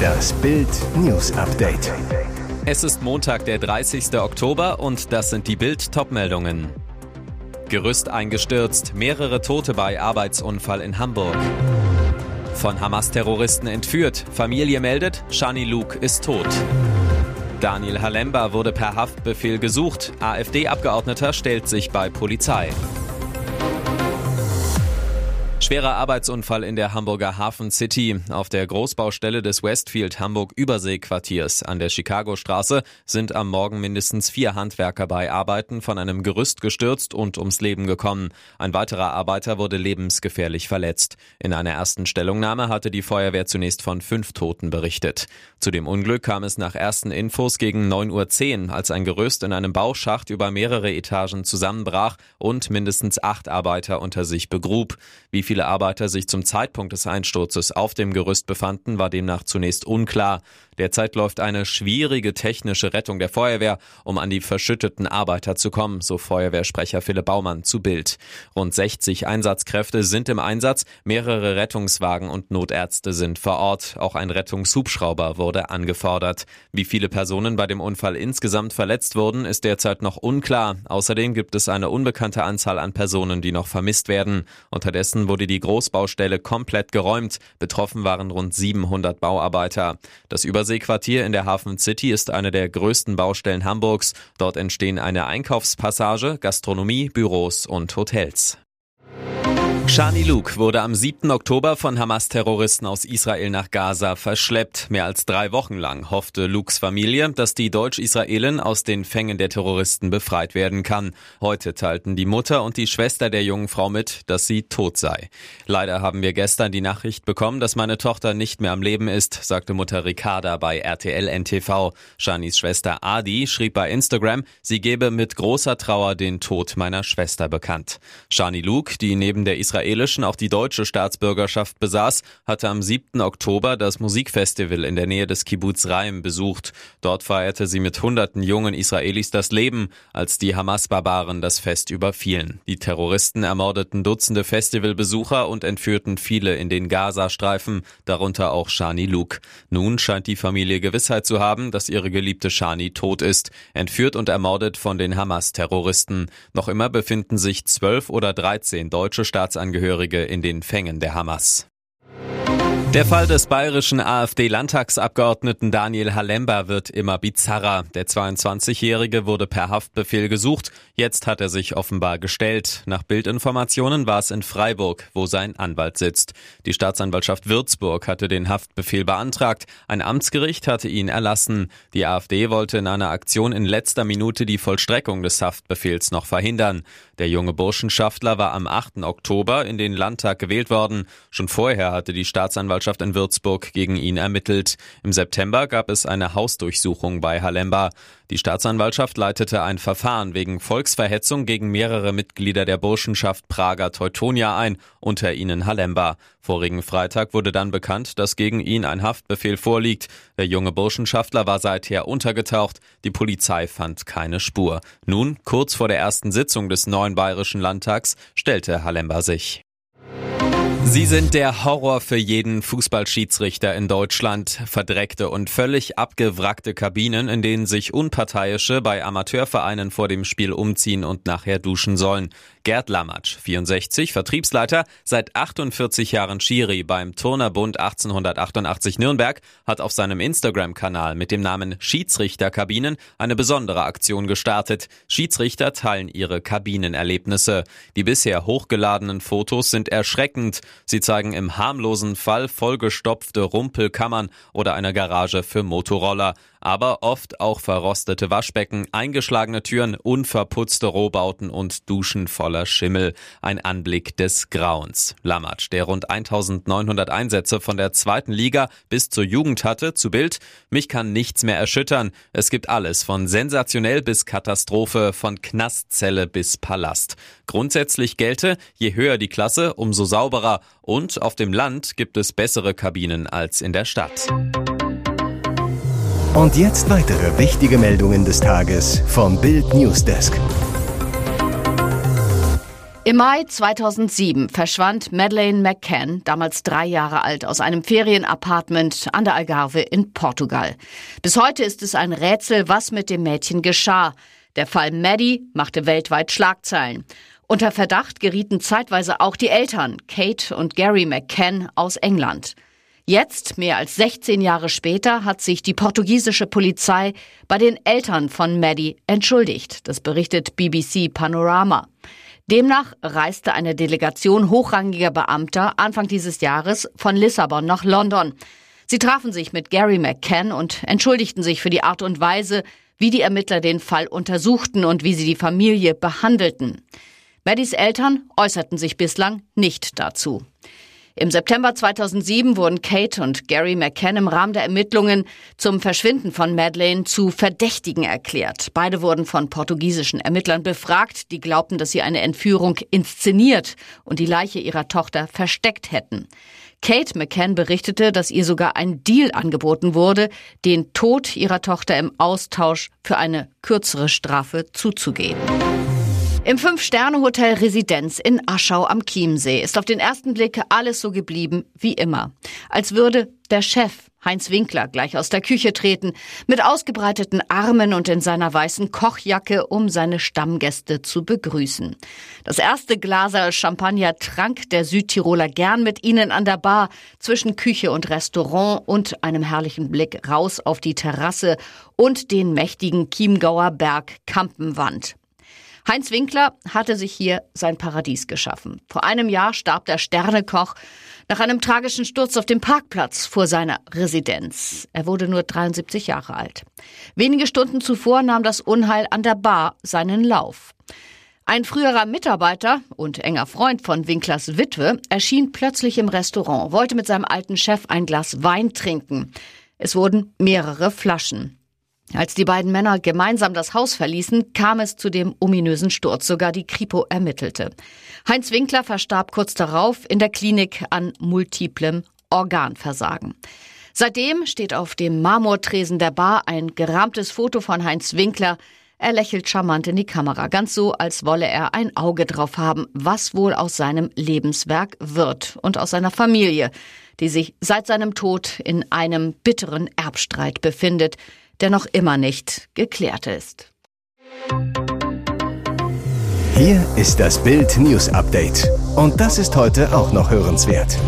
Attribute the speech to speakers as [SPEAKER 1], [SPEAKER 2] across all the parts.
[SPEAKER 1] Das Bild News Update.
[SPEAKER 2] Es ist Montag, der 30. Oktober und das sind die Bild Topmeldungen. Gerüst eingestürzt, mehrere Tote bei Arbeitsunfall in Hamburg. Von Hamas-Terroristen entführt, Familie meldet, Shani Luke ist tot. Daniel Halemba wurde per Haftbefehl gesucht, AfD-Abgeordneter stellt sich bei Polizei. Schwerer Arbeitsunfall in der Hamburger Hafen City. Auf der Großbaustelle des Westfield Hamburg Überseequartiers an der Chicago-Straße sind am Morgen mindestens vier Handwerker bei Arbeiten von einem Gerüst gestürzt und ums Leben gekommen. Ein weiterer Arbeiter wurde lebensgefährlich verletzt. In einer ersten Stellungnahme hatte die Feuerwehr zunächst von fünf Toten berichtet. Zu dem Unglück kam es nach ersten Infos gegen 9.10 Uhr, als ein Gerüst in einem Bauschacht über mehrere Etagen zusammenbrach und mindestens acht Arbeiter unter sich begrub. Wie viele Arbeiter sich zum Zeitpunkt des Einsturzes auf dem Gerüst befanden, war demnach zunächst unklar. Derzeit läuft eine schwierige technische Rettung der Feuerwehr, um an die verschütteten Arbeiter zu kommen, so Feuerwehrsprecher Philipp Baumann zu Bild. Rund 60 Einsatzkräfte sind im Einsatz, mehrere Rettungswagen und Notärzte sind vor Ort. Auch ein Rettungshubschrauber wurde angefordert. Wie viele Personen bei dem Unfall insgesamt verletzt wurden, ist derzeit noch unklar. Außerdem gibt es eine unbekannte Anzahl an Personen, die noch vermisst werden. Unterdessen wurde die Großbaustelle komplett geräumt. Betroffen waren rund 700 Bauarbeiter. Das Übersee Überseequartier in der Hafen City ist eine der größten Baustellen Hamburgs. Dort entstehen eine Einkaufspassage, Gastronomie, Büros und Hotels. Shani Luke wurde am 7. Oktober von Hamas-Terroristen aus Israel nach Gaza verschleppt. Mehr als drei Wochen lang hoffte Lukes Familie, dass die Deutsch-Israelin aus den Fängen der Terroristen befreit werden kann. Heute teilten die Mutter und die Schwester der jungen Frau mit, dass sie tot sei. Leider haben wir gestern die Nachricht bekommen, dass meine Tochter nicht mehr am Leben ist, sagte Mutter Ricarda bei RTL NTV. Shanis Schwester Adi schrieb bei Instagram, sie gebe mit großer Trauer den Tod meiner Schwester bekannt. Shani Luke, die neben der Israel israelischen auch die deutsche Staatsbürgerschaft besaß, hatte am 7. Oktober das Musikfestival in der Nähe des Kibbutz Reim besucht. Dort feierte sie mit hunderten jungen Israelis das Leben, als die Hamas-Barbaren das Fest überfielen. Die Terroristen ermordeten Dutzende Festivalbesucher und entführten viele in den Gazastreifen, darunter auch Shani Luke. Nun scheint die Familie Gewissheit zu haben, dass ihre geliebte Shani tot ist, entführt und ermordet von den Hamas-Terroristen. Noch immer befinden sich zwölf oder dreizehn deutsche Staatsangehörige Angehörige in den Fängen der Hamas. Der Fall des bayerischen AfD-Landtagsabgeordneten Daniel Halemba wird immer bizarrer. Der 22-Jährige wurde per Haftbefehl gesucht. Jetzt hat er sich offenbar gestellt. Nach Bildinformationen war es in Freiburg, wo sein Anwalt sitzt. Die Staatsanwaltschaft Würzburg hatte den Haftbefehl beantragt. Ein Amtsgericht hatte ihn erlassen. Die AfD wollte in einer Aktion in letzter Minute die Vollstreckung des Haftbefehls noch verhindern. Der junge Burschenschaftler war am 8. Oktober in den Landtag gewählt worden. Schon vorher hatte die Staatsanwaltschaft Staatsanwaltschaft in Würzburg gegen ihn ermittelt. Im September gab es eine Hausdurchsuchung bei Halemba. Die Staatsanwaltschaft leitete ein Verfahren wegen Volksverhetzung gegen mehrere Mitglieder der Burschenschaft Prager Teutonia ein, unter ihnen Halemba. Vorigen Freitag wurde dann bekannt, dass gegen ihn ein Haftbefehl vorliegt. Der junge Burschenschaftler war seither untergetaucht. Die Polizei fand keine Spur. Nun, kurz vor der ersten Sitzung des neuen Bayerischen Landtags, stellte Halemba sich. Sie sind der Horror für jeden Fußballschiedsrichter in Deutschland. Verdreckte und völlig abgewrackte Kabinen, in denen sich Unparteiische bei Amateurvereinen vor dem Spiel umziehen und nachher duschen sollen. Gerd Lamatsch, 64, Vertriebsleiter, seit 48 Jahren Schiri beim Turnerbund 1888 Nürnberg, hat auf seinem Instagram-Kanal mit dem Namen Schiedsrichterkabinen eine besondere Aktion gestartet. Schiedsrichter teilen ihre Kabinenerlebnisse. Die bisher hochgeladenen Fotos sind erschreckend. Sie zeigen im harmlosen Fall vollgestopfte Rumpelkammern oder eine Garage für Motorroller aber oft auch verrostete Waschbecken, eingeschlagene Türen, unverputzte Rohbauten und Duschen voller Schimmel. Ein Anblick des Grauens. Lamatsch, der rund 1900 Einsätze von der zweiten Liga bis zur Jugend hatte, zu Bild, mich kann nichts mehr erschüttern. Es gibt alles von sensationell bis Katastrophe, von Knastzelle bis Palast. Grundsätzlich gelte, je höher die Klasse, umso sauberer und auf dem Land gibt es bessere Kabinen als in der Stadt.
[SPEAKER 1] Und jetzt weitere wichtige Meldungen des Tages vom Bild Newsdesk.
[SPEAKER 3] Im Mai 2007 verschwand Madeleine McCann, damals drei Jahre alt, aus einem Ferienapartment an der Algarve in Portugal. Bis heute ist es ein Rätsel, was mit dem Mädchen geschah. Der Fall Maddie machte weltweit Schlagzeilen. Unter Verdacht gerieten zeitweise auch die Eltern, Kate und Gary McCann aus England. Jetzt, mehr als 16 Jahre später, hat sich die portugiesische Polizei bei den Eltern von Maddie entschuldigt. Das berichtet BBC Panorama. Demnach reiste eine Delegation hochrangiger Beamter Anfang dieses Jahres von Lissabon nach London. Sie trafen sich mit Gary McCann und entschuldigten sich für die Art und Weise, wie die Ermittler den Fall untersuchten und wie sie die Familie behandelten. Maddys Eltern äußerten sich bislang nicht dazu. Im September 2007 wurden Kate und Gary McCann im Rahmen der Ermittlungen zum Verschwinden von Madeleine zu Verdächtigen erklärt. Beide wurden von portugiesischen Ermittlern befragt, die glaubten, dass sie eine Entführung inszeniert und die Leiche ihrer Tochter versteckt hätten. Kate McCann berichtete, dass ihr sogar ein Deal angeboten wurde, den Tod ihrer Tochter im Austausch für eine kürzere Strafe zuzugeben. Im Fünf-Sterne-Hotel Residenz in Aschau am Chiemsee ist auf den ersten Blick alles so geblieben wie immer. Als würde der Chef Heinz Winkler gleich aus der Küche treten, mit ausgebreiteten Armen und in seiner weißen Kochjacke, um seine Stammgäste zu begrüßen. Das erste Glaser Champagner trank der Südtiroler gern mit ihnen an der Bar zwischen Küche und Restaurant und einem herrlichen Blick raus auf die Terrasse und den mächtigen Chiemgauer Berg Kampenwand. Heinz Winkler hatte sich hier sein Paradies geschaffen. Vor einem Jahr starb der Sternekoch nach einem tragischen Sturz auf dem Parkplatz vor seiner Residenz. Er wurde nur 73 Jahre alt. Wenige Stunden zuvor nahm das Unheil an der Bar seinen Lauf. Ein früherer Mitarbeiter und enger Freund von Winklers Witwe erschien plötzlich im Restaurant, wollte mit seinem alten Chef ein Glas Wein trinken. Es wurden mehrere Flaschen. Als die beiden Männer gemeinsam das Haus verließen, kam es zu dem ominösen Sturz. Sogar die Kripo ermittelte. Heinz Winkler verstarb kurz darauf in der Klinik an multiplem Organversagen. Seitdem steht auf dem Marmortresen der Bar ein gerahmtes Foto von Heinz Winkler. Er lächelt charmant in die Kamera, ganz so, als wolle er ein Auge drauf haben, was wohl aus seinem Lebenswerk wird und aus seiner Familie, die sich seit seinem Tod in einem bitteren Erbstreit befindet, der noch immer nicht geklärt ist.
[SPEAKER 1] Hier ist das Bild News Update. Und das ist heute auch noch hörenswert.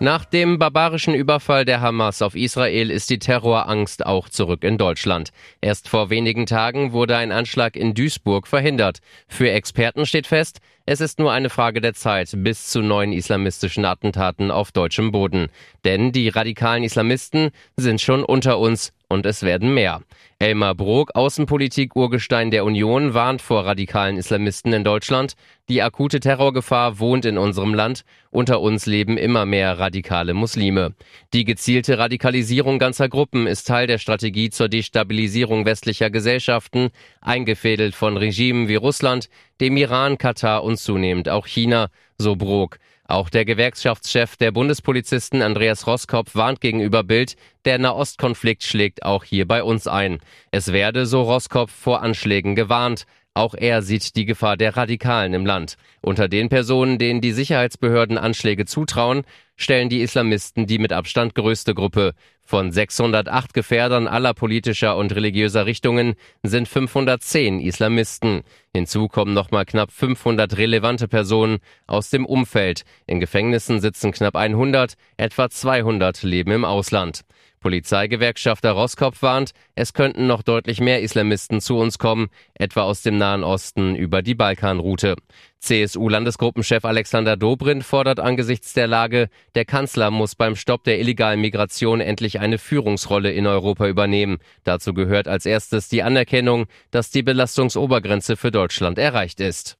[SPEAKER 4] Nach dem barbarischen Überfall der Hamas auf Israel ist die Terrorangst auch zurück in Deutschland. Erst vor wenigen Tagen wurde ein Anschlag in Duisburg verhindert. Für Experten steht fest, es ist nur eine Frage der Zeit bis zu neuen islamistischen Attentaten auf deutschem Boden. Denn die radikalen Islamisten sind schon unter uns und es werden mehr. Elmar Brok, Außenpolitik-Urgestein der Union, warnt vor radikalen Islamisten in Deutschland. Die akute Terrorgefahr wohnt in unserem Land. Unter uns leben immer mehr radikale Muslime. Die gezielte Radikalisierung ganzer Gruppen ist Teil der Strategie zur Destabilisierung westlicher Gesellschaften, eingefädelt von Regimen wie Russland, dem Iran, Katar und zunehmend auch China, so Brok. Auch der Gewerkschaftschef der Bundespolizisten Andreas Roskopf warnt gegenüber Bild, der Nahostkonflikt schlägt auch hier bei uns ein. Es werde, so Roskopf, vor Anschlägen gewarnt. Auch er sieht die Gefahr der Radikalen im Land. Unter den Personen, denen die Sicherheitsbehörden Anschläge zutrauen, stellen die Islamisten die mit Abstand größte Gruppe. Von 608 Gefährdern aller politischer und religiöser Richtungen sind 510 Islamisten. Hinzu kommen nochmal knapp 500 relevante Personen aus dem Umfeld. In Gefängnissen sitzen knapp 100, etwa 200 leben im Ausland. Polizeigewerkschafter Roskopf warnt, es könnten noch deutlich mehr Islamisten zu uns kommen, etwa aus dem Nahen Osten über die Balkanroute. CSU-Landesgruppenchef Alexander Dobrindt fordert angesichts der Lage, der Kanzler muss beim Stopp der illegalen Migration endlich eine Führungsrolle in Europa übernehmen. Dazu gehört als erstes die Anerkennung, dass die Belastungsobergrenze für Deutschland erreicht ist.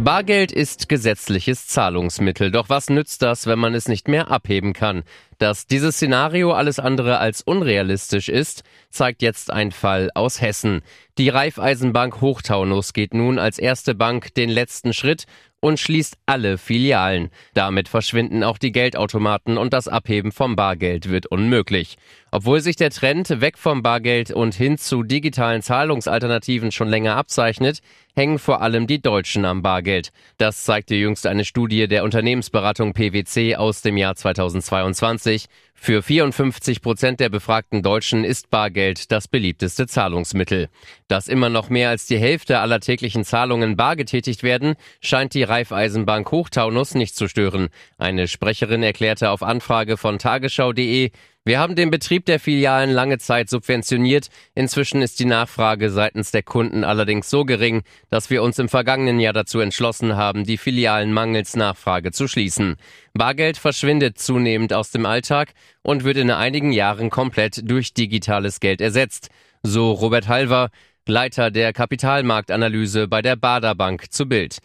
[SPEAKER 4] Bargeld ist gesetzliches Zahlungsmittel. Doch was nützt das, wenn man es nicht mehr abheben kann? Dass dieses Szenario alles andere als unrealistisch ist, zeigt jetzt ein Fall aus Hessen. Die Raiffeisenbank Hochtaunus geht nun als erste Bank den letzten Schritt und schließt alle Filialen. Damit verschwinden auch die Geldautomaten und das Abheben vom Bargeld wird unmöglich. Obwohl sich der Trend weg vom Bargeld und hin zu digitalen Zahlungsalternativen schon länger abzeichnet, hängen vor allem die Deutschen am Bargeld. Das zeigte jüngst eine Studie der Unternehmensberatung PwC aus dem Jahr 2022. Für 54 Prozent der befragten Deutschen ist Bargeld das beliebteste Zahlungsmittel. Dass immer noch mehr als die Hälfte aller täglichen Zahlungen bar getätigt werden, scheint die Raiffeisenbank Hochtaunus nicht zu stören. Eine Sprecherin erklärte auf Anfrage von tagesschau.de, wir haben den Betrieb der Filialen lange Zeit subventioniert. Inzwischen ist die Nachfrage seitens der Kunden allerdings so gering, dass wir uns im vergangenen Jahr dazu entschlossen haben, die Filialen mangels Nachfrage zu schließen. Bargeld verschwindet zunehmend aus dem Alltag und wird in einigen Jahren komplett durch digitales Geld ersetzt. So Robert Halver, Leiter der Kapitalmarktanalyse bei der Bader Bank zu Bild.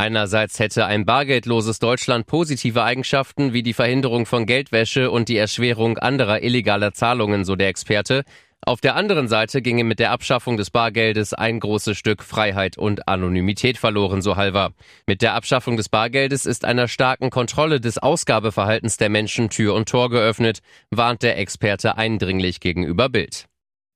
[SPEAKER 4] Einerseits hätte ein bargeldloses Deutschland positive Eigenschaften wie die Verhinderung von Geldwäsche und die Erschwerung anderer illegaler Zahlungen, so der Experte. Auf der anderen Seite ginge mit der Abschaffung des Bargeldes ein großes Stück Freiheit und Anonymität verloren, so halber. Mit der Abschaffung des Bargeldes ist einer starken Kontrolle des Ausgabeverhaltens der Menschen Tür und Tor geöffnet, warnt der Experte eindringlich gegenüber Bild.